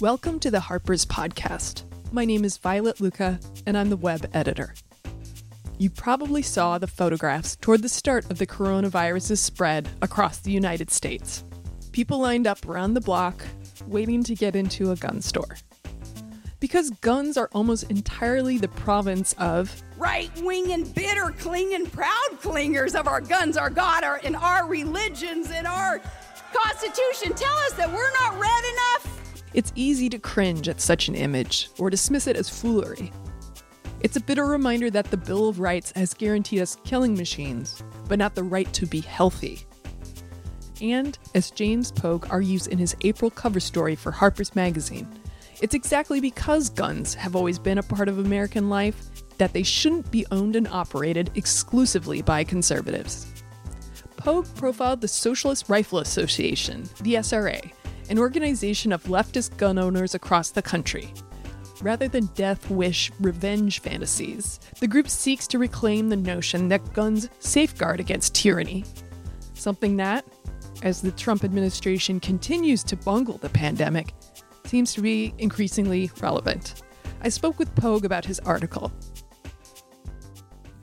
Welcome to the Harper's Podcast. My name is Violet Lucca, and I'm the web editor. You probably saw the photographs toward the start of the coronavirus's spread across the United States. People lined up around the block, waiting to get into a gun store. Because guns are almost entirely the province of right wing and bitter, clinging, proud clingers of our guns, our God, our, and our religions, and our Constitution tell us that we're not red enough it's easy to cringe at such an image or dismiss it as foolery. It's a bitter reminder that the Bill of Rights has guaranteed us killing machines, but not the right to be healthy. And, as James Pogue argues in his April cover story for Harper's Magazine, it's exactly because guns have always been a part of American life that they shouldn't be owned and operated exclusively by conservatives. Pogue profiled the Socialist Rifle Association, the SRA, an organization of leftist gun owners across the country. Rather than death wish revenge fantasies, the group seeks to reclaim the notion that guns safeguard against tyranny. Something that, as the Trump administration continues to bungle the pandemic, seems to be increasingly relevant. I spoke with Pogue about his article.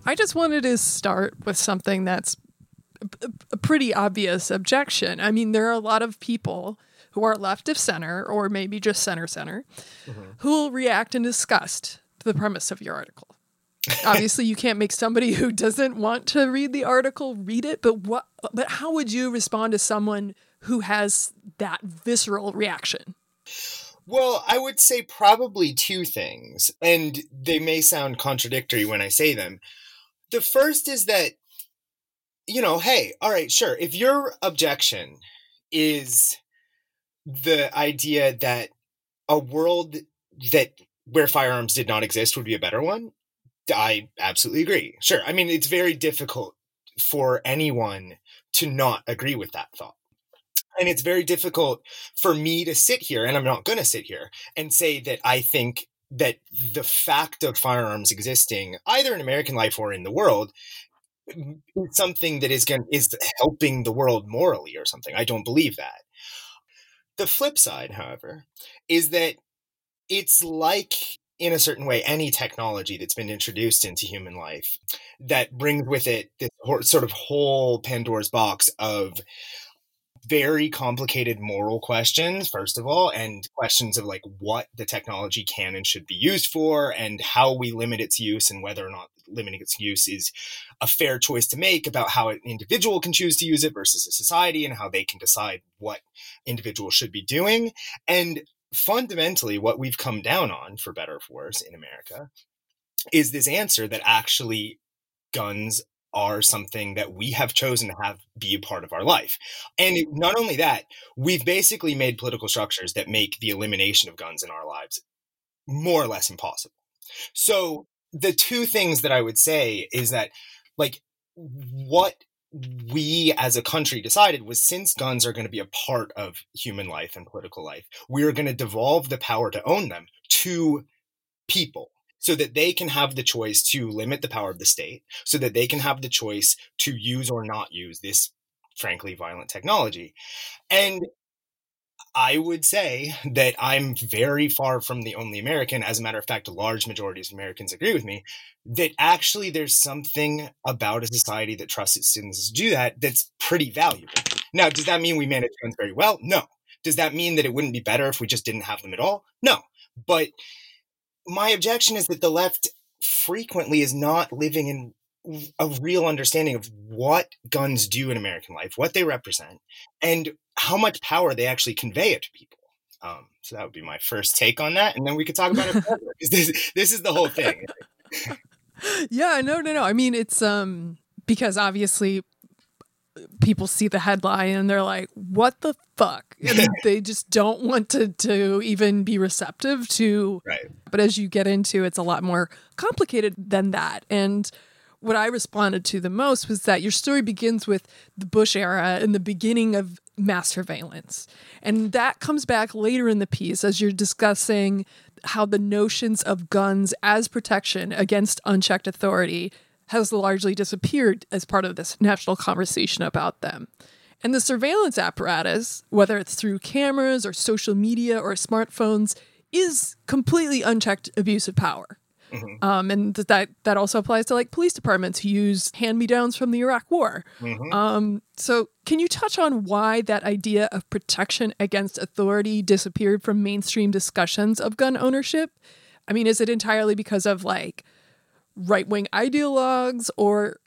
I just wanted to start with something that's a pretty obvious objection. I mean, there are a lot of people who are left of center or maybe just center center mm-hmm. who will react in disgust to the premise of your article. Obviously, you can't make somebody who doesn't want to read the article read it, but what but how would you respond to someone who has that visceral reaction? Well, I would say probably two things, and they may sound contradictory when I say them. The first is that, you know, hey, all right, sure, if your objection is the idea that a world that where firearms did not exist would be a better one? I absolutely agree. Sure i mean it's very difficult for anyone to not agree with that thought. And it's very difficult for me to sit here and i'm not going to sit here and say that i think that the fact of firearms existing either in american life or in the world is something that is going is helping the world morally or something. I don't believe that the flip side, however, is that it's like in a certain way any technology that's been introduced into human life that brings with it this sort of whole pandora's box of very complicated moral questions, first of all, and questions of like what the technology can and should be used for, and how we limit its use, and whether or not limiting its use is a fair choice to make about how an individual can choose to use it versus a society, and how they can decide what individuals should be doing. And fundamentally, what we've come down on, for better or for worse, in America, is this answer that actually guns are something that we have chosen to have be a part of our life. And mm. not only that, we've basically made political structures that make the elimination of guns in our lives more or less impossible. So the two things that I would say is that like what we as a country decided was since guns are going to be a part of human life and political life, we are going to devolve the power to own them to people so that they can have the choice to limit the power of the state, so that they can have the choice to use or not use this frankly violent technology. And I would say that I'm very far from the only American. As a matter of fact, a large majority of Americans agree with me that actually there's something about a society that trusts its citizens to do that that's pretty valuable. Now, does that mean we manage guns very well? No. Does that mean that it wouldn't be better if we just didn't have them at all? No. But my objection is that the left frequently is not living in a real understanding of what guns do in American life, what they represent, and how much power they actually convey it to people. Um, so that would be my first take on that, and then we could talk about it further this this is the whole thing. yeah, no, no, no. I mean, it's um because obviously people see the headline and they're like, "What the fuck?" And they just don't want to to even be receptive to. Right. But as you get into, it's a lot more complicated than that. And what I responded to the most was that your story begins with the Bush era and the beginning of mass surveillance, and that comes back later in the piece as you're discussing how the notions of guns as protection against unchecked authority has largely disappeared as part of this national conversation about them. And the surveillance apparatus, whether it's through cameras or social media or smartphones, is completely unchecked abuse of power. Mm-hmm. Um, and that that also applies to like police departments who use hand me downs from the Iraq War. Mm-hmm. Um, so, can you touch on why that idea of protection against authority disappeared from mainstream discussions of gun ownership? I mean, is it entirely because of like right wing ideologues, or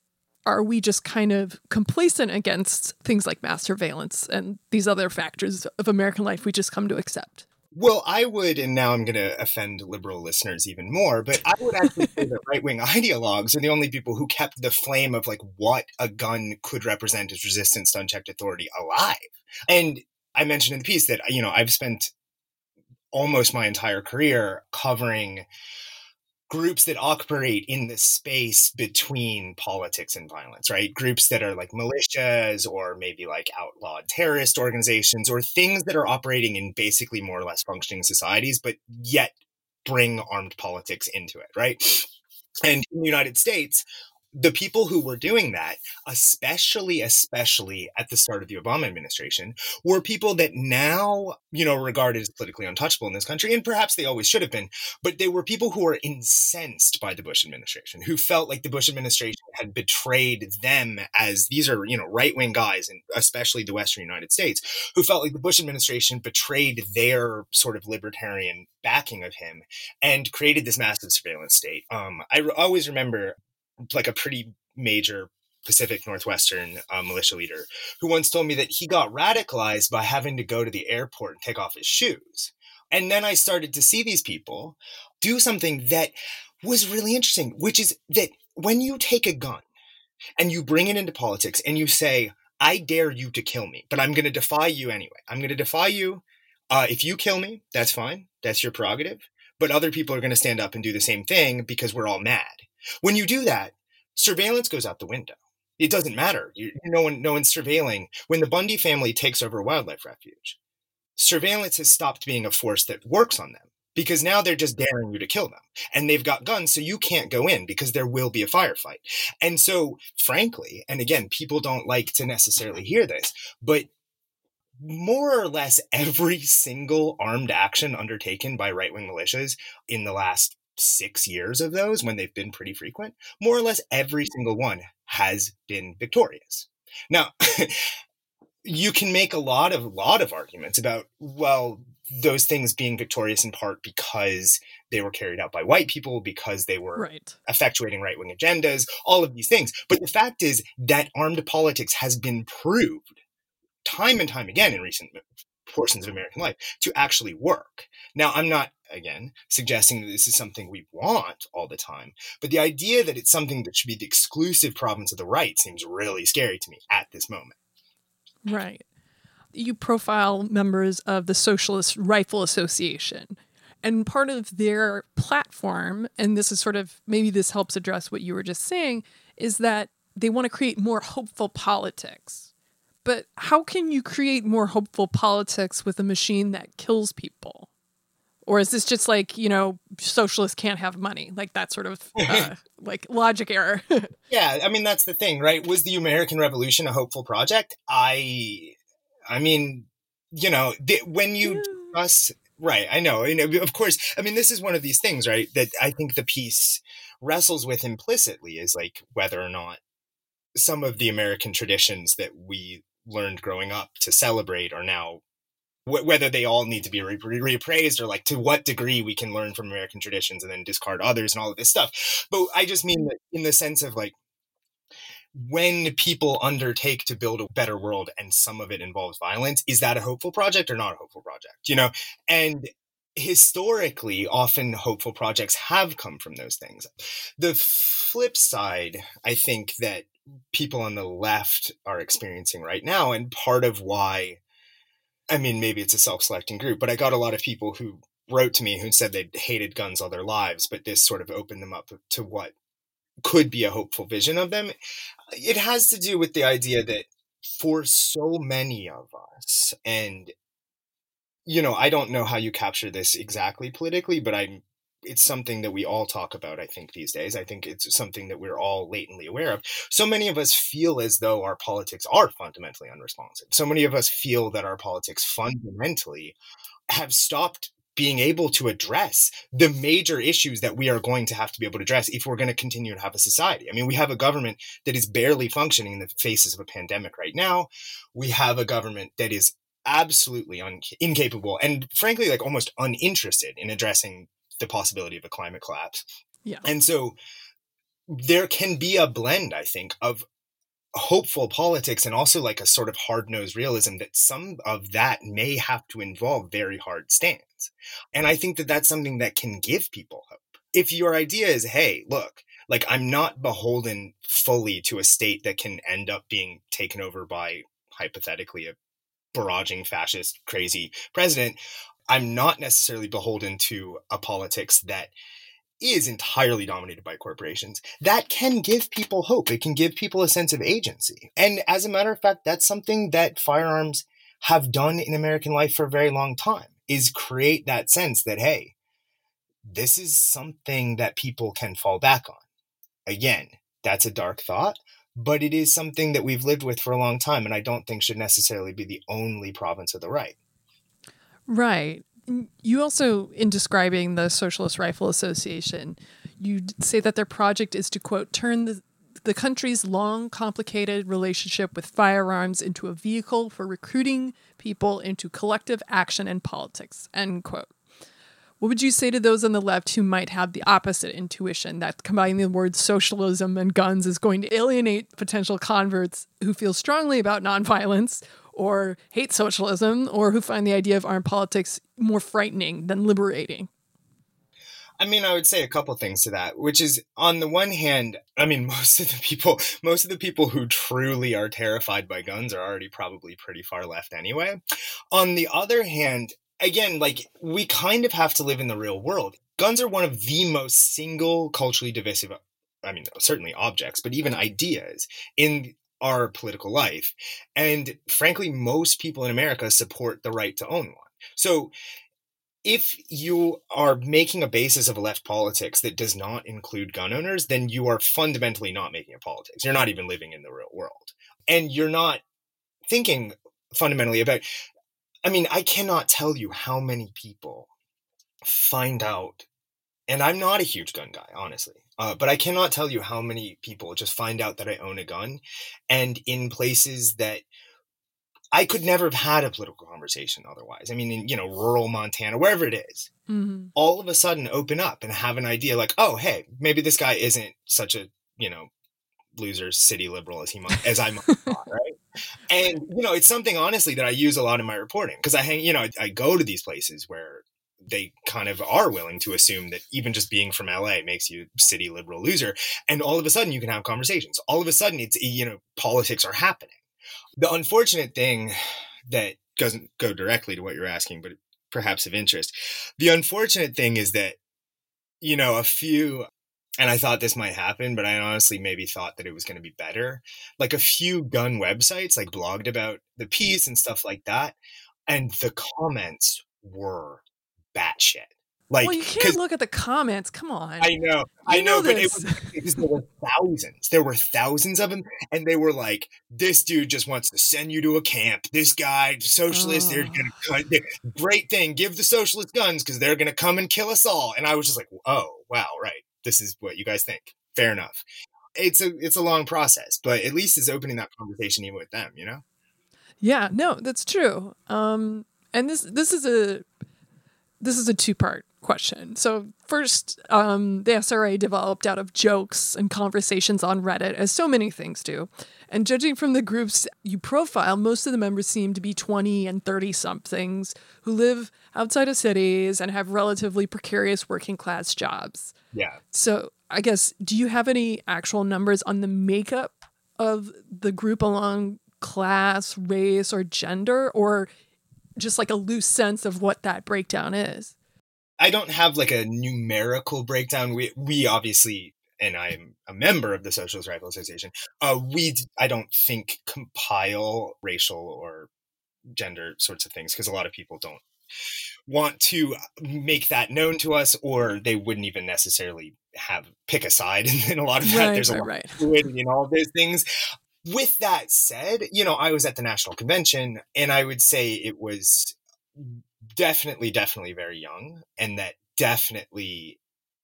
are we just kind of complacent against things like mass surveillance and these other factors of American life we just come to accept? Well, I would, and now I'm going to offend liberal listeners even more, but I would actually say that right wing ideologues are the only people who kept the flame of like what a gun could represent as resistance to unchecked authority alive. And I mentioned in the piece that, you know, I've spent almost my entire career covering groups that operate in the space between politics and violence, right? Groups that are like militias or maybe like outlawed terrorist organizations or things that are operating in basically more or less functioning societies, but yet bring armed politics into it, right? And in the United States, the people who were doing that, especially, especially at the start of the Obama administration, were people that now, you know, regarded as politically untouchable in this country. And perhaps they always should have been, but they were people who were incensed by the Bush administration, who felt like the Bush administration had betrayed them as these are, you know, right wing guys, and especially the Western United States, who felt like the Bush administration betrayed their sort of libertarian backing of him and created this massive surveillance state. Um, I re- always remember like a pretty major Pacific Northwestern uh, militia leader who once told me that he got radicalized by having to go to the airport and take off his shoes. And then I started to see these people do something that was really interesting, which is that when you take a gun and you bring it into politics and you say, I dare you to kill me, but I'm going to defy you anyway. I'm going to defy you. Uh, if you kill me, that's fine. That's your prerogative. But other people are going to stand up and do the same thing because we're all mad. When you do that, surveillance goes out the window. It doesn't matter. You, no one, no one's surveilling. When the Bundy family takes over a wildlife refuge, surveillance has stopped being a force that works on them because now they're just daring you to kill them and they've got guns so you can't go in because there will be a firefight and so frankly and again people don't like to necessarily hear this but more or less every single armed action undertaken by right-wing militias in the last six years of those when they've been pretty frequent, more or less every single one has been victorious. Now, you can make a lot of lot of arguments about well those things being victorious in part because they were carried out by white people because they were right. effectuating right-wing agendas all of these things but the fact is that armed politics has been proved time and time again in recent portions of American life to actually work. Now, I'm not, again, suggesting that this is something we want all the time, but the idea that it's something that should be the exclusive province of the right seems really scary to me at this moment. Right. You profile members of the Socialist Rifle Association. And part of their platform, and this is sort of maybe this helps address what you were just saying, is that they want to create more hopeful politics but how can you create more hopeful politics with a machine that kills people? Or is this just like, you know, socialists can't have money? Like that sort of uh, like logic error. yeah, I mean that's the thing, right? Was the American Revolution a hopeful project? I I mean, you know, the, when you discuss right, I know. And of course, I mean this is one of these things, right, that I think the piece wrestles with implicitly is like whether or not some of the American traditions that we learned growing up to celebrate are now whether they all need to be re- reappraised or like to what degree we can learn from American traditions and then discard others and all of this stuff. But I just mean that in the sense of like when people undertake to build a better world and some of it involves violence, is that a hopeful project or not a hopeful project? You know, and historically, often hopeful projects have come from those things. The flip side, I think that people on the left are experiencing right now. And part of why, I mean, maybe it's a self selecting group, but I got a lot of people who wrote to me who said they'd hated guns all their lives, but this sort of opened them up to what could be a hopeful vision of them. It has to do with the idea that for so many of us, and you know, I don't know how you capture this exactly politically, but I'm it's something that we all talk about, I think, these days. I think it's something that we're all latently aware of. So many of us feel as though our politics are fundamentally unresponsive. So many of us feel that our politics fundamentally have stopped being able to address the major issues that we are going to have to be able to address if we're going to continue to have a society. I mean, we have a government that is barely functioning in the faces of a pandemic right now. We have a government that is absolutely un- incapable and frankly like almost uninterested in addressing the possibility of a climate collapse. Yeah. And so there can be a blend, I think, of hopeful politics and also like a sort of hard-nosed realism that some of that may have to involve very hard stands. And I think that that's something that can give people hope. If your idea is, hey, look, like I'm not beholden fully to a state that can end up being taken over by hypothetically a barraging fascist crazy president, I'm not necessarily beholden to a politics that is entirely dominated by corporations, that can give people hope. It can give people a sense of agency. And as a matter of fact, that's something that firearms have done in American life for a very long time is create that sense that, hey, this is something that people can fall back on. Again, that's a dark thought, but it is something that we've lived with for a long time and I don't think should necessarily be the only province of the right. Right. You also, in describing the Socialist Rifle Association, you say that their project is to, quote, turn the, the country's long, complicated relationship with firearms into a vehicle for recruiting people into collective action and politics, end quote. What would you say to those on the left who might have the opposite intuition that combining the words socialism and guns is going to alienate potential converts who feel strongly about nonviolence or hate socialism or who find the idea of armed politics more frightening than liberating? I mean, I would say a couple things to that, which is on the one hand, I mean, most of the people, most of the people who truly are terrified by guns are already probably pretty far left anyway. On the other hand, again, like we kind of have to live in the real world. Guns are one of the most single culturally divisive, I mean, certainly objects, but even ideas in our political life. And frankly, most people in America support the right to own one. So if you are making a basis of left politics that does not include gun owners, then you are fundamentally not making a politics. You're not even living in the real world. And you're not thinking fundamentally about, I mean, I cannot tell you how many people find out, and I'm not a huge gun guy, honestly. Uh, but I cannot tell you how many people just find out that I own a gun and in places that I could never have had a political conversation otherwise. I mean, in, you know, rural Montana, wherever it is, mm-hmm. all of a sudden open up and have an idea like, oh, hey, maybe this guy isn't such a, you know, loser city liberal as he might, as I might thought, right? And, you know, it's something honestly that I use a lot in my reporting because I hang, you know, I, I go to these places where they kind of are willing to assume that even just being from LA makes you city liberal loser. And all of a sudden you can have conversations. All of a sudden it's, you know, politics are happening. The unfortunate thing that doesn't go directly to what you're asking, but perhaps of interest. The unfortunate thing is that, you know, a few, and I thought this might happen, but I honestly maybe thought that it was going to be better. Like a few gun websites, like blogged about the piece and stuff like that. And the comments were batshit. Like, well, you can't look at the comments. Come on. I know, you I know, know but it was there were thousands. There were thousands of them, and they were like, "This dude just wants to send you to a camp. This guy, socialist, oh. they're gonna cut. Great thing, give the socialist guns because they're gonna come and kill us all." And I was just like, "Oh, wow, right. This is what you guys think. Fair enough." It's a it's a long process, but at least it's opening that conversation even with them. You know? Yeah. No, that's true. Um, and this this is a this is a two part question. So, first, um, the SRA developed out of jokes and conversations on Reddit, as so many things do. And judging from the groups you profile, most of the members seem to be 20 and 30 somethings who live outside of cities and have relatively precarious working class jobs. Yeah. So, I guess, do you have any actual numbers on the makeup of the group along class, race, or gender? Or just like a loose sense of what that breakdown is. I don't have like a numerical breakdown. We we obviously, and I'm a member of the Socialist Rifle Association. Uh, we I don't think compile racial or gender sorts of things because a lot of people don't want to make that known to us, or they wouldn't even necessarily have pick a side in, a lot of that. Right, There's a right, lot right. of fluidity in all of those things. With that said, you know, I was at the national convention, and I would say it was definitely, definitely very young, and that definitely.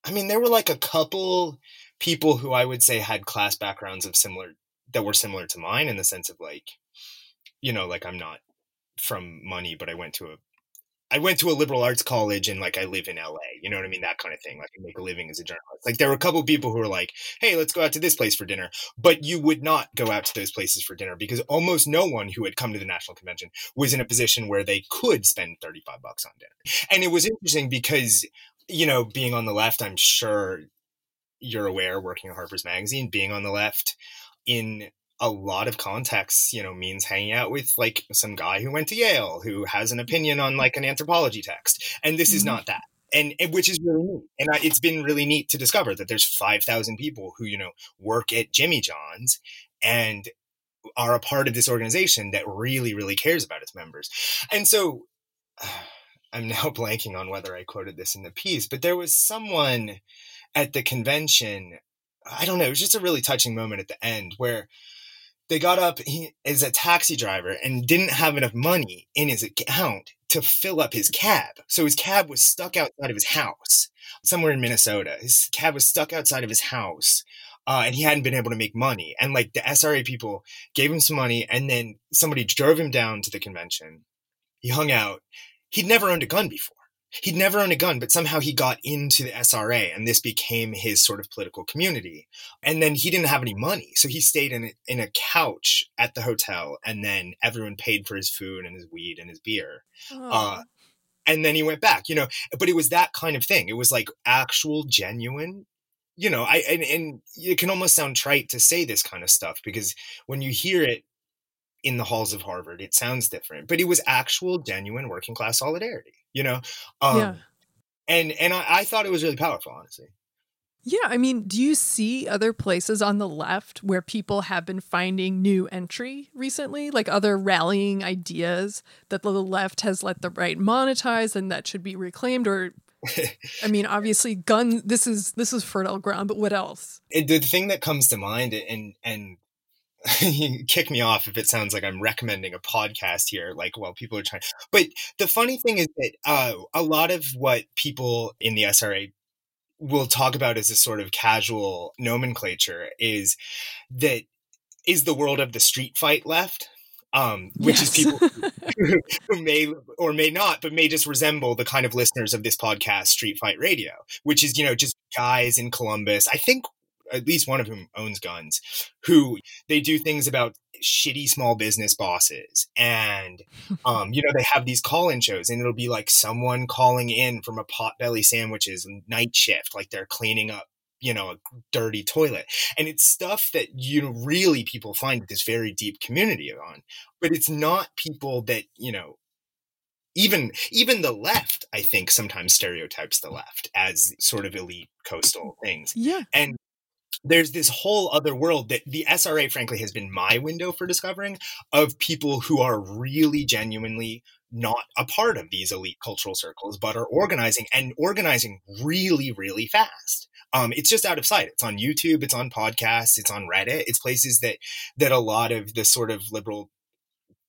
I mean, there were like a couple people who I would say had class backgrounds of similar that were similar to mine in the sense of like, you know, like I'm not from money, but I went to a I went to a liberal arts college and like I live in LA, you know what I mean? That kind of thing. Like I make a living as a journalist. Like there were a couple of people who were like, hey, let's go out to this place for dinner. But you would not go out to those places for dinner because almost no one who had come to the national convention was in a position where they could spend 35 bucks on dinner. And it was interesting because, you know, being on the left, I'm sure you're aware, working at Harper's Magazine, being on the left in a lot of contexts, you know, means hanging out with like some guy who went to Yale who has an opinion on like an anthropology text. And this is Mhm. not that. And, and which is really neat. And I, it's been really neat to discover that there's 5,000 people who, you know, work at Jimmy John's and are a part of this organization that really, really cares about its members. And so I'm now blanking on whether I quoted this in the piece, but there was someone at the convention. I don't know. It was just a really touching moment at the end where they got up he, as a taxi driver and didn't have enough money in his account to fill up his cab. So his cab was stuck outside of his house somewhere in Minnesota. His cab was stuck outside of his house. Uh, and he hadn't been able to make money. And like the SRA people gave him some money and then somebody drove him down to the convention. He hung out. He'd never owned a gun before. He'd never owned a gun, but somehow he got into the SRA and this became his sort of political community. And then he didn't have any money. So he stayed in a, in a couch at the hotel and then everyone paid for his food and his weed and his beer. Aw. Uh, and then he went back, you know, but it was that kind of thing. It was like actual genuine, you know, I, and, and it can almost sound trite to say this kind of stuff because when you hear it in the halls of Harvard, it sounds different, but it was actual genuine working class solidarity, you know? Um, yeah. and, and I, I thought it was really powerful, honestly. Yeah, I mean, do you see other places on the left where people have been finding new entry recently, like other rallying ideas that the left has let the right monetize and that should be reclaimed? Or, I mean, obviously, gun. This is this is fertile ground, but what else? it, the thing that comes to mind and and kick me off if it sounds like I'm recommending a podcast here, like while people are trying. But the funny thing is that uh, a lot of what people in the SRA will talk about as a sort of casual nomenclature is that is the world of the street fight left, um, which is Yes. people who may or may not, but may just resemble the kind of listeners of this podcast, Street Fight Radio, which is, you know, just guys in Columbus. I think at least one of whom owns guns, who they do things about shitty small business bosses. And, um, you know, they have these call in shows and it'll be like someone calling in from a potbelly sandwiches night shift, like they're cleaning up you know a dirty toilet and it's stuff that you know really people find this very deep community on but it's not people that you know even even the left i think sometimes stereotypes the left as sort of elite coastal things Yeah. and there's this whole other world that the SRA, frankly, has been my window for discovering of people who are really genuinely not a part of these elite cultural circles, but are organizing and organizing really, really fast. Um, it's just out of sight. It's on YouTube, it's on podcasts, it's on Reddit. It's places that that a lot of the sort of liberal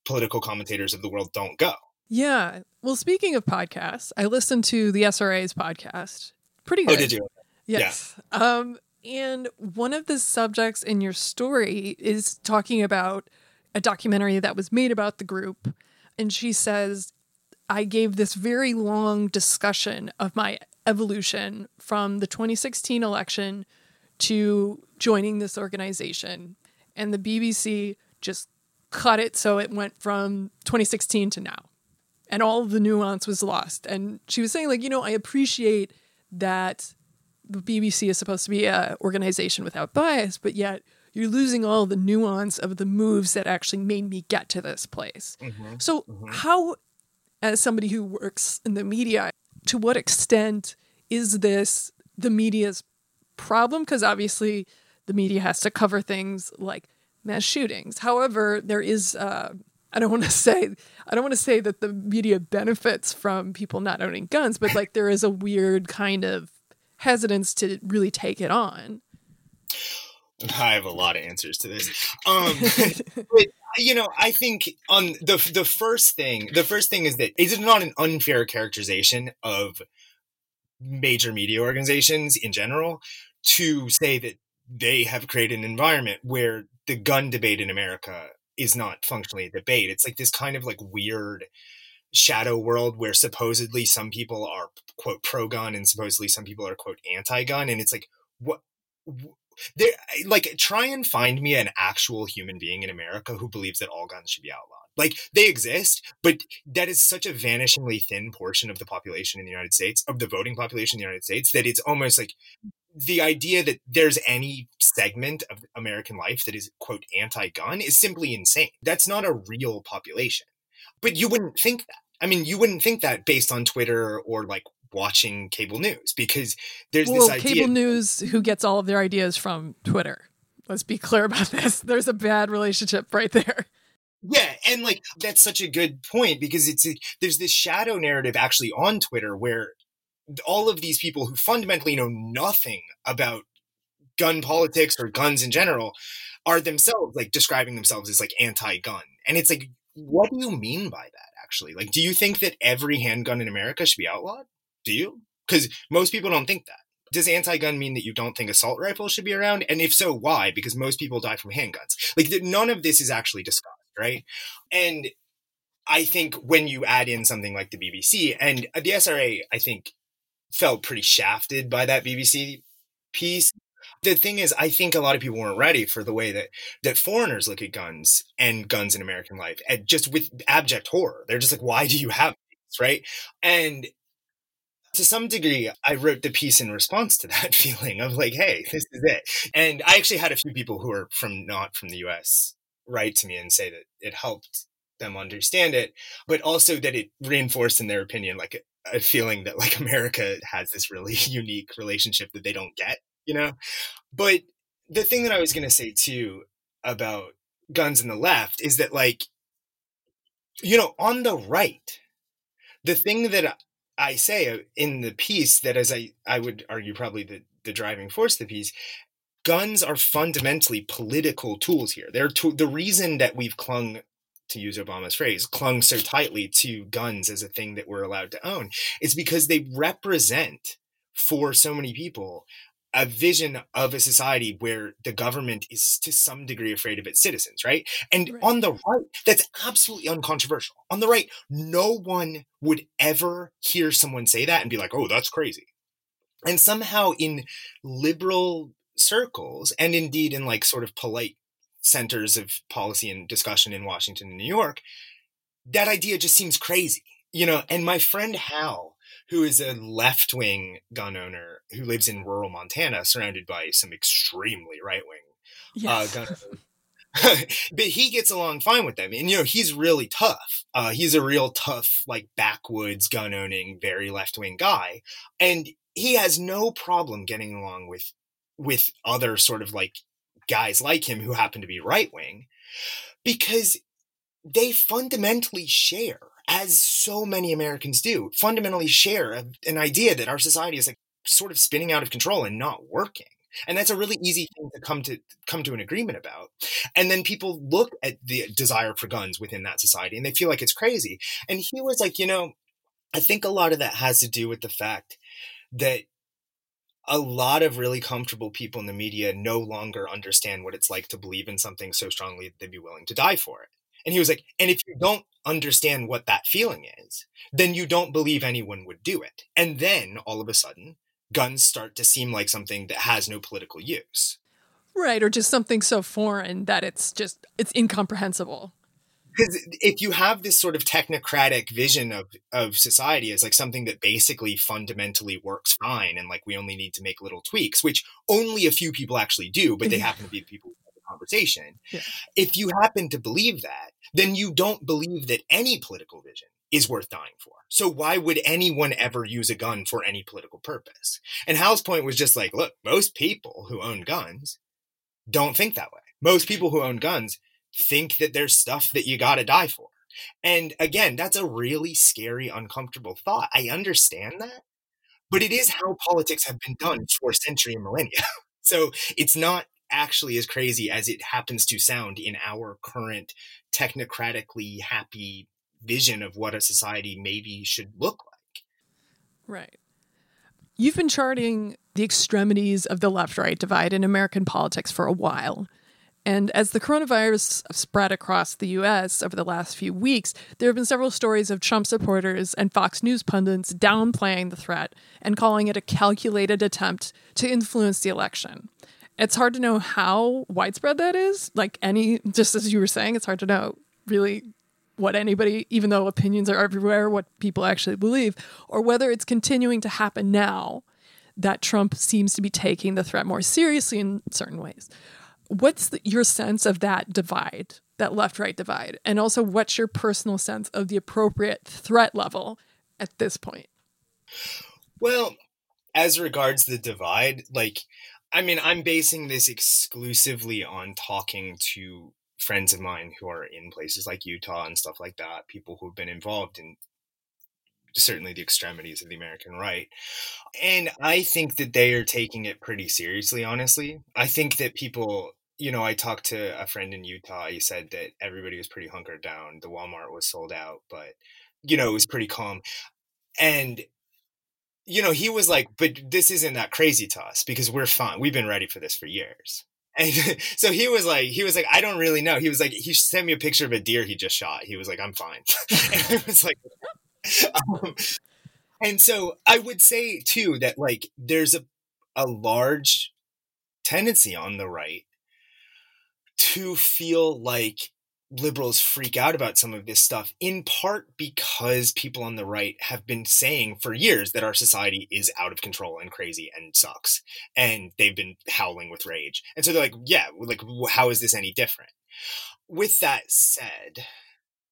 political commentators of the world don't go. Yeah. Well, speaking of podcasts, I listened to the SRA's podcast. Pretty good. Oh, did you? Yes. Um, and one of the subjects in your story is talking about a documentary that was made about the group. And she says, I gave this very long discussion of my evolution from the 2016 election to joining this organization. And the BBC just cut it so it went from 2016 to now. And all the nuance was lost. And she was saying, like, you know, I appreciate that the BBC is supposed to be a organization without bias, but yet you're losing all the nuance of the moves that actually made me get to this place. Mhm. So, Mhm. how, as somebody who works in the media, to what extent is this the media's problem? Because obviously, the media has to cover things like mass shootings. However, there is, uh, I don't want to say I don't want to say that the media benefits from people not owning guns, but like there is a weird kind of hesitance to really take it on. I have a lot of answers to this. Um, but you know, I think on the the first thing, the first thing is that is it not an unfair characterization of major media organizations in general to say that they have created an environment where the gun debate in America is not functionally a debate. It's like this kind of like weird shadow world where supposedly some people are quote pro gun and supposedly some people are quote anti gun and it's like what there like try and find me an actual human being in America who believes that all guns should be outlawed. Like they exist, but that is such a vanishingly thin portion of the population in the United States, of the voting population in the United States, that it's almost like the idea that there's any segment of American life that is quote anti-gun is simply insane. That's not a real population. But you wouldn't think that. I mean, you wouldn't think that based on Twitter or like watching cable news because there's well, this idea. Cable news who gets all of their ideas from Twitter. Let's be clear about this. There's a bad relationship right there. Yeah, and like that's such a good point because it's a, there's this shadow narrative actually on Twitter where all of these people who fundamentally know nothing about gun politics or guns in general are themselves like describing themselves as like anti-gun. And it's like what do you mean by that actually? Like do you think that every handgun in America should be outlawed? Do you? Cuz most people don't think that. Does anti-gun mean that you don't think assault rifles should be around? And if so, why? Because most people die from handguns. Like none of this is actually discussed, right? And I think when you add in something like the BBC and the SRA, I think felt pretty shafted by that BBC piece. The thing is, I think a lot of people weren't ready for the way that that foreigners look at guns and guns in American life, and just with abject horror. They're just like, "Why do you have these?" Right? And to some degree, I wrote the piece in response to that feeling of like, "Hey, this is it." And I actually had a few people who are from not from the U.S. write to me and say that it helped them understand it, but also that it reinforced in their opinion like a feeling that like America has this really unique relationship that they don't get, you know? But the thing that I was going to say too about guns in the left is that like, you know, on the right, the thing that I say uh, in the piece that as I, I would argue probably the, the driving force of the piece, guns are fundamentally political tools here. They're to, the reason that we've clung to use Obama's phrase, clung so tightly to guns as a thing that we're allowed to own is because they represent for so many people a vision of a society where the government is to some degree afraid of its citizens, right? And right. on the right, that's absolutely uncontroversial. On the right, no one would ever hear someone say that and be like, oh, that's crazy. And somehow in liberal circles, and indeed in like sort of polite centers of policy and discussion in Washington and New York, that idea just seems crazy, you know. And my friend Hal, who is a left wing gun owner who lives in rural Montana, surrounded by some extremely right wing uh, yes. uh, gun but he gets along fine with them. And, you know, he's really tough. Uh, he's a real tough, like backwoods gun owning, very left wing guy. And he has no problem getting along with, with other sort of like guys like him who happen to be right wing because they fundamentally share as so many Americans do fundamentally share a, an idea that our society is like sort of spinning out of control and not working. And that's a really easy thing to come to come to an agreement about. And then people look at the desire for guns within that society and they feel like it's crazy. And he was like you know i think a lot of that has to do with the fact that a lot of really comfortable people in the media no longer understand what it's like to believe in something so strongly that they'd be willing to die for it. And he was like, and if you don't understand what that feeling is, then you don't believe anyone would do it. And then all of a sudden, guns start to seem like something that has no political use. Right, or just something so foreign that it's just it's incomprehensible because if you have this sort of technocratic vision of of society as like something that basically fundamentally works fine and like we only need to make little tweaks which only a few people actually do but they happen to be the people who have the conversation yeah. if you happen to believe that then you don't believe that any political vision is worth dying for so why would anyone ever use a gun for any political purpose and hal's point was just like look most people who own guns don't think that way most people who own guns think that there's stuff that you got to die for. And again, that's a really scary, uncomfortable thought. I understand that, but it is how politics have been done for century and millennia. so it's not actually as crazy as it happens to sound in our current technocratically happy vision of what a society maybe should look like. Right. You've been charting the extremities of the left right divide in American politics for a while. And as the coronavirus spread across the US over the last few weeks, there have been several stories of Trump supporters and Fox News pundits downplaying the threat and calling it a calculated attempt to influence the election. It's hard to know how widespread that is. Like any, just as you were saying, it's hard to know really what anybody, even though opinions are everywhere, what people actually believe, or whether it's continuing to happen now that Trump seems to be taking the threat more seriously in certain ways. What's the, your sense of that divide, that left right divide? And also, what's your personal sense of the appropriate threat level at this point? Well, as regards the divide, like, I mean, I'm basing this exclusively on talking to friends of mine who are in places like Utah and stuff like that, people who've been involved in certainly the extremities of the American right. And I think that they are taking it pretty seriously, honestly. I think that people, you know, I talked to a friend in Utah. He said that everybody was pretty hunkered down. The Walmart was sold out, but, you know, it was pretty calm. And, you know, he was like, but this isn't that crazy to us because we're fine. We've been ready for this for years. And so he was like, he was like, I don't really know. He was like, he sent me a picture of a deer he just shot. He was like, I'm fine. and I was like, um, and so I would say too that like there's a a large tendency on the right to feel like liberals freak out about some of this stuff in part because people on the right have been saying for years that our society is out of control and crazy and sucks and they've been howling with rage and so they're like yeah like how is this any different with that said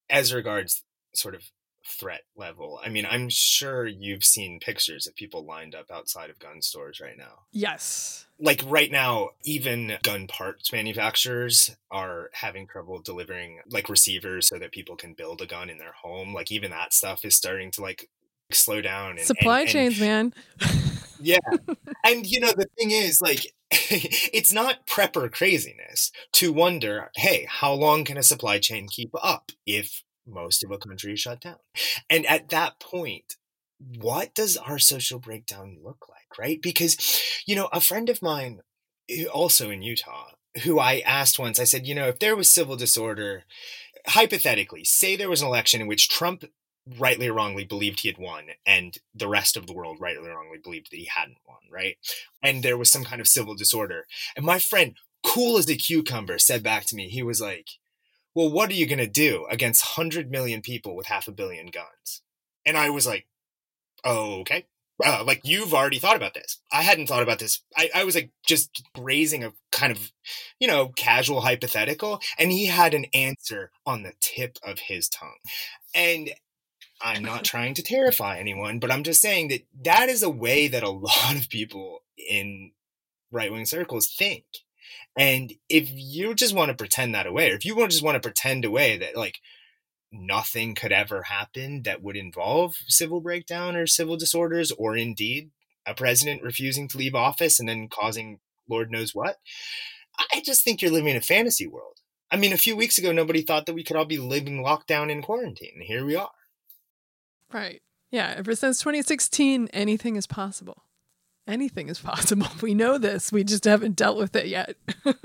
as regards sort of threat level. I mean, I'm sure you've seen pictures of people lined up outside of gun stores right now. Yes. Like right now, even gun parts manufacturers are having trouble delivering like receivers so that people can build a gun in their home. Like even that stuff is starting to like slow down. And, Supply and, chains, and, man. yeah. And you know, the thing is like, it's not prepper craziness to wonder, hey, how long can a supply chain keep up if most of a country is shut down. And at that point, what does our social breakdown look like, right? Because, you know, a friend of mine, eh, also in Utah, who I asked once, I said, you know, if there was civil disorder, hypothetically, say there was an election in which Trump rightly or wrongly believed he had won and the rest of the world rightly or wrongly believed that he hadn't won, right? And there was some kind of civil disorder. And my friend, cool as a cucumber, said back to me, he was like, well, what are you going to do against 100 million people with half a billion guns? And I was like, oh, okay. Uh, like you've already thought about this. I hadn't thought about this. I, I was like just raising a kind of, you know, casual hypothetical, and he had an answer on the tip of his tongue. And I'm not trying to terrify anyone, but I'm just saying that that is a way that a lot of people in right wing circles think. And if you just want to pretend that away, or if you just want to pretend away that like nothing could ever happen that would involve civil breakdown or civil disorders, or indeed a president refusing to leave office and then causing Lord knows what, I just think you're living in a fantasy world. I mean, a few weeks ago, nobody thought that we could all be living locked down in quarantine. And here we are. Right. Yeah. Ever since 2016, anything is possible anything is possible. We know this. We just haven't dealt with it yet.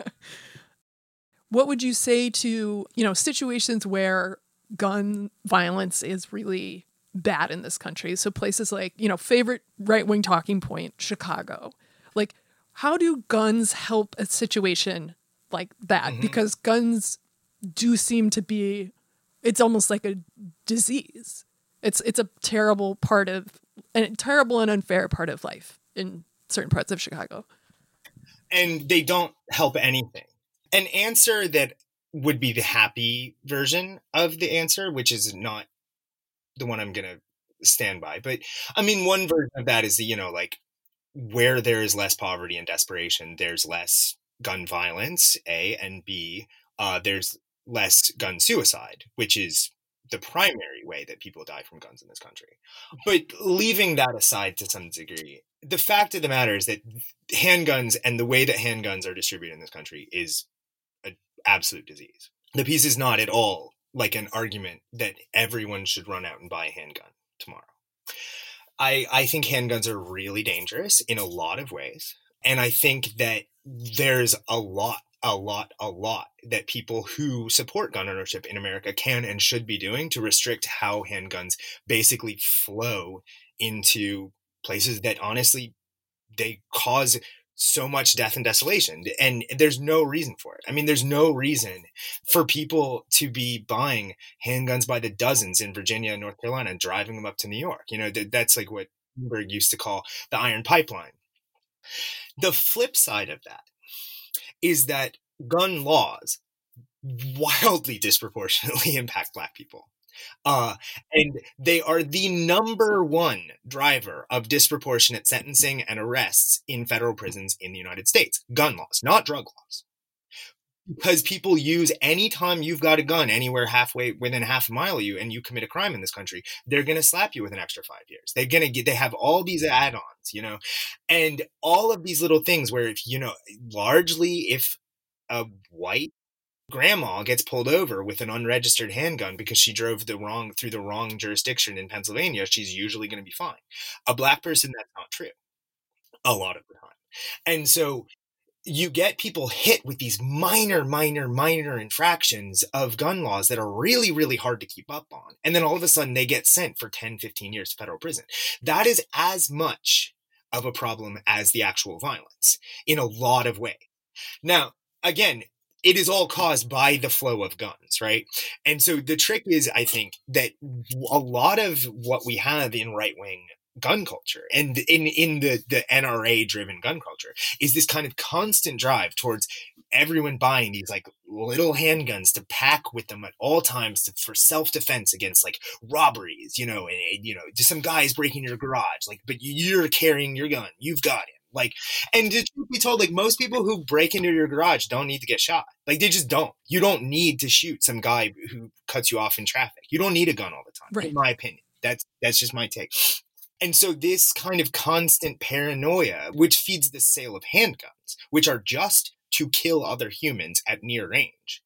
what would you say to, you know, situations where gun violence is really bad in this country? So places like, you know, favorite right-wing talking point, Chicago. Like how do guns help a situation like that? Mm-hmm. Because guns do seem to be it's almost like a disease. It's it's a terrible part of a terrible and unfair part of life in certain parts of Chicago. And they don't help anything. An answer that would be the happy version of the answer, which is not the one I'm going to stand by. But I mean, one version of that is, that, you know, like where there is less poverty and desperation, there's less gun violence, A, and B, uh, there's less gun suicide, which is the primary way that people die from guns in this country. But leaving that aside to some degree, the fact of the matter is that handguns and the way that handguns are distributed in this country is absolute disease. The piece is not at all like an argument that everyone should run out and buy a handgun tomorrow. I, I think handguns are really dangerous in a lot of ways. And I think that there's a lot a lot, a lot that people who support gun ownership in America can and should be doing to restrict how handguns basically flow into places that honestly they cause so much death and desolation and there's no reason for it. I mean there's no reason for people to be buying handguns by the dozens in virginia and north carolina and driving them up to new york. You know that's like what Bloomberg used to call the iron pipeline. The flip side of that is that gun laws wildly disproportionately impact black people. Uh, and they are the number one driver of disproportionate sentencing and arrests in federal prisons in the United States. Gun laws, not drug laws. Because people use anytime you've got a gun anywhere halfway within half a mile of you and you commit a crime in this country they're going to slap you with an extra five years. They're going to get they have all these add-ons you know? And all of these little things where if you know largely if a white grandma gets pulled over with an unregistered handgun because she drove the wrong through the wrong jurisdiction in pennsylvania she's usually going to be fine a black person that's not true a lot of the time and so you get people hit with these minor, minor, minor infractions of gun laws that are really, really hard to keep up on. And then all of a sudden they get sent for 10, 15 years to federal prison. That is as much of a problem as the actual violence in a lot of ways. Now, again, it is all caused by the flow of guns, right? And so the trick is, I think, that a lot of what we have in right wing gun culture and in in the the NRA driven gun culture is this kind of constant drive towards everyone buying these like little handguns to pack with them at all times to, for self defense against like robberies, you know, and, and you know, just some guys breaking your garage, like, but you're carrying your gun, you've got it. Like, and to be told, like most people who break into your garage don't need to get shot. Like they just don't. You don't need to shoot some guy who cuts you off in traffic. You don't need a gun all the time. Right. In my opinion, that's that's just my take. And so this kind of constant paranoia, which feeds the sale of handguns, which are just to kill other humans at near range.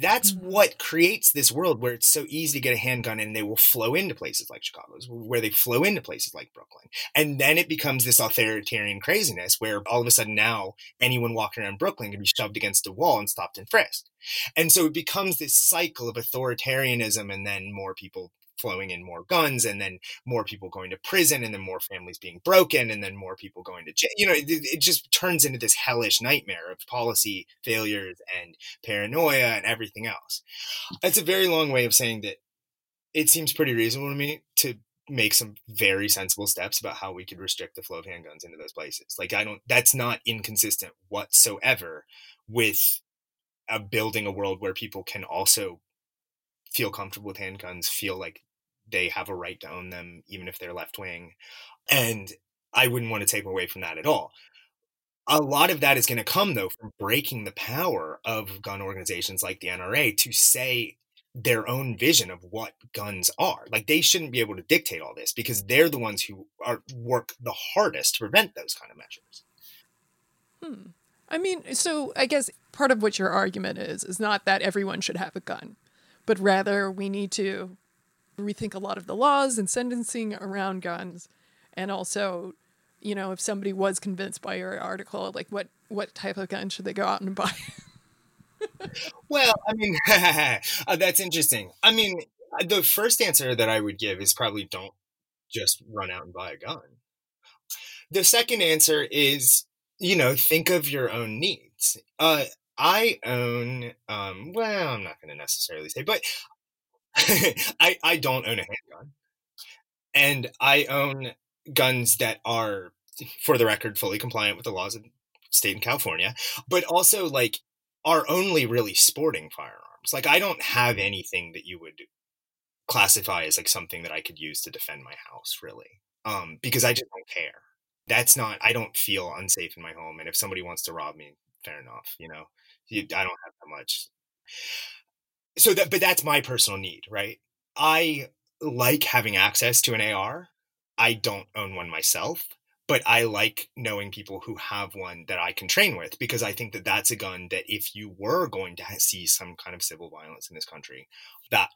That's mm-hmm. what creates this world where it's so easy to get a handgun and they will flow into places like Chicago's, where they flow into places like Brooklyn. And then it becomes this authoritarian craziness where all of a sudden now anyone walking around Brooklyn can be shoved against a wall and stopped and frisked. And so it becomes this cycle of authoritarianism and then more people flowing in more guns and then more people going to prison and then more families being broken and then more people going to jail. You know, it, it just turns into this hellish nightmare of policy failures and paranoia and everything else. That's a very long way of saying that it seems pretty reasonable to me to make some very sensible steps about how we could restrict the flow of handguns into those places. Like I don't that's not inconsistent whatsoever with a building a world where people can also feel comfortable with handguns, feel like they have a right to own them, even if they're left wing. And I wouldn't want to take away from that at all. A lot of that is going to come, though, from breaking the power of gun organizations like the NRA to say their own vision of what guns are. Like they shouldn't be able to dictate all this because they're the ones who are work the hardest to prevent those kind of measures. Hmm. I mean, so I guess part of what your argument is is not that everyone should have a gun, but rather we need to rethink a lot of the laws and sentencing around guns. And also you know if somebody was convinced by your article like what what type of gun should they go out and buy? Well i mean uh, that's interesting. I mean the first answer that i would give is probably don't just run out and buy a gun. The second answer is you know think of your own needs. Uh I own, um, well, I'm not going to necessarily say, but I I don't own a handgun, and I own guns that are, for the record, fully compliant with the laws of the state in California, but also like are only really sporting firearms. Like I don't have anything that you would classify as like something that I could use to defend my house, really, um, because I just don't care. That's not. I don't feel unsafe in my home, and if somebody wants to rob me, fair enough. You know, you, I don't have that much so that but that's my personal need, right? I like having access to an AR. I don't own one myself, but I like knowing people who have one that I can train with because I think that that's a gun that if you were going to see some kind of civil violence in this country, that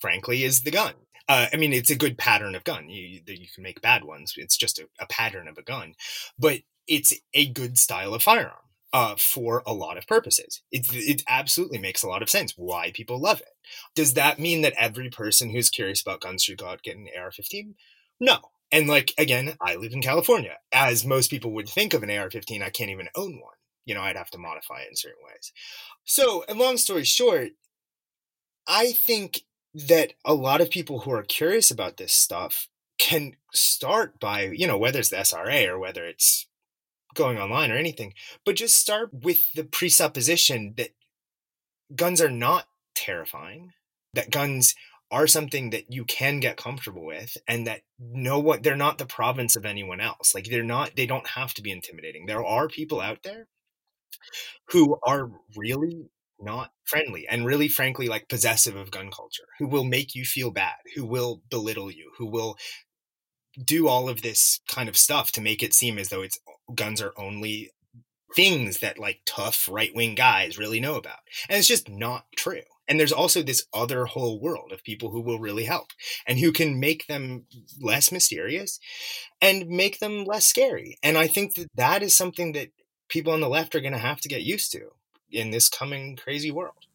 frankly is the gun. Uh, I mean, it's a good pattern of gun. You, you can make bad ones. It's just a, a pattern of a gun, but it's a good style of firearm uh, for a lot of purposes. It, it absolutely makes a lot of sense why people love it. Does that mean that every person who's curious about guns should go out get an AR-15? No. And like again, I live in California. As most people would think of an AR-15, I can't even own one. You know, I'd have to modify it in certain ways. So, and long story short, I think that a lot of people who are curious about this stuff can start by, you know, whether it's the SRA or whether it's going online or anything, but just start with the presupposition that guns are not terrifying, that guns are something that you can get comfortable with and that know what they're not the province of anyone else. Like they're not they don't have to be intimidating. There are people out there who are really not friendly and really frankly like possessive of gun culture who will make you feel bad who will belittle you who will do all of this kind of stuff to make it seem as though it's guns are only things that like tough right-wing guys really know about and it's just not true and there's also this other whole world of people who will really help and who can make them less mysterious and make them less scary and i think that that is something that people on the left are going to have to get used to in this coming crazy world.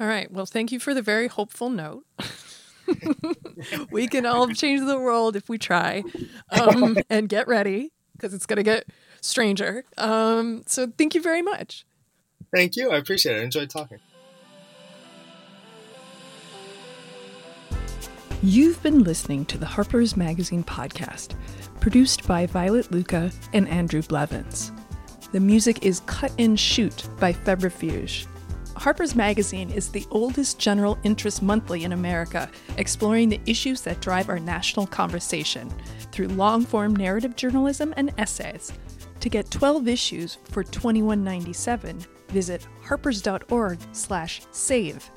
All right. Well, thank you for the very hopeful note. we can all change the world if we try um, and get ready because it's going to get stranger. Um, so thank you very much. Thank you. I appreciate it. I enjoyed talking. You've been listening to the Harper's Magazine podcast, produced by Violet Lucca and Andrew Blevins. The music is Cut and Shoot by Febrifuge. Harper's Magazine is the oldest general interest monthly in America, exploring the issues that drive our national conversation through long form narrative journalism and essays. To get 12 issues for $21.97, visit harpers.org/save.